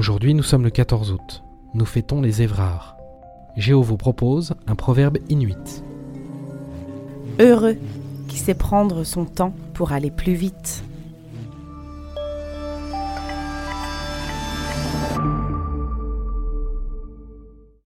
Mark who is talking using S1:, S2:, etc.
S1: Aujourd'hui, nous sommes le 14 août. Nous fêtons les Évrards. Géo vous propose un proverbe inuit.
S2: Heureux qui sait prendre son temps pour aller plus vite.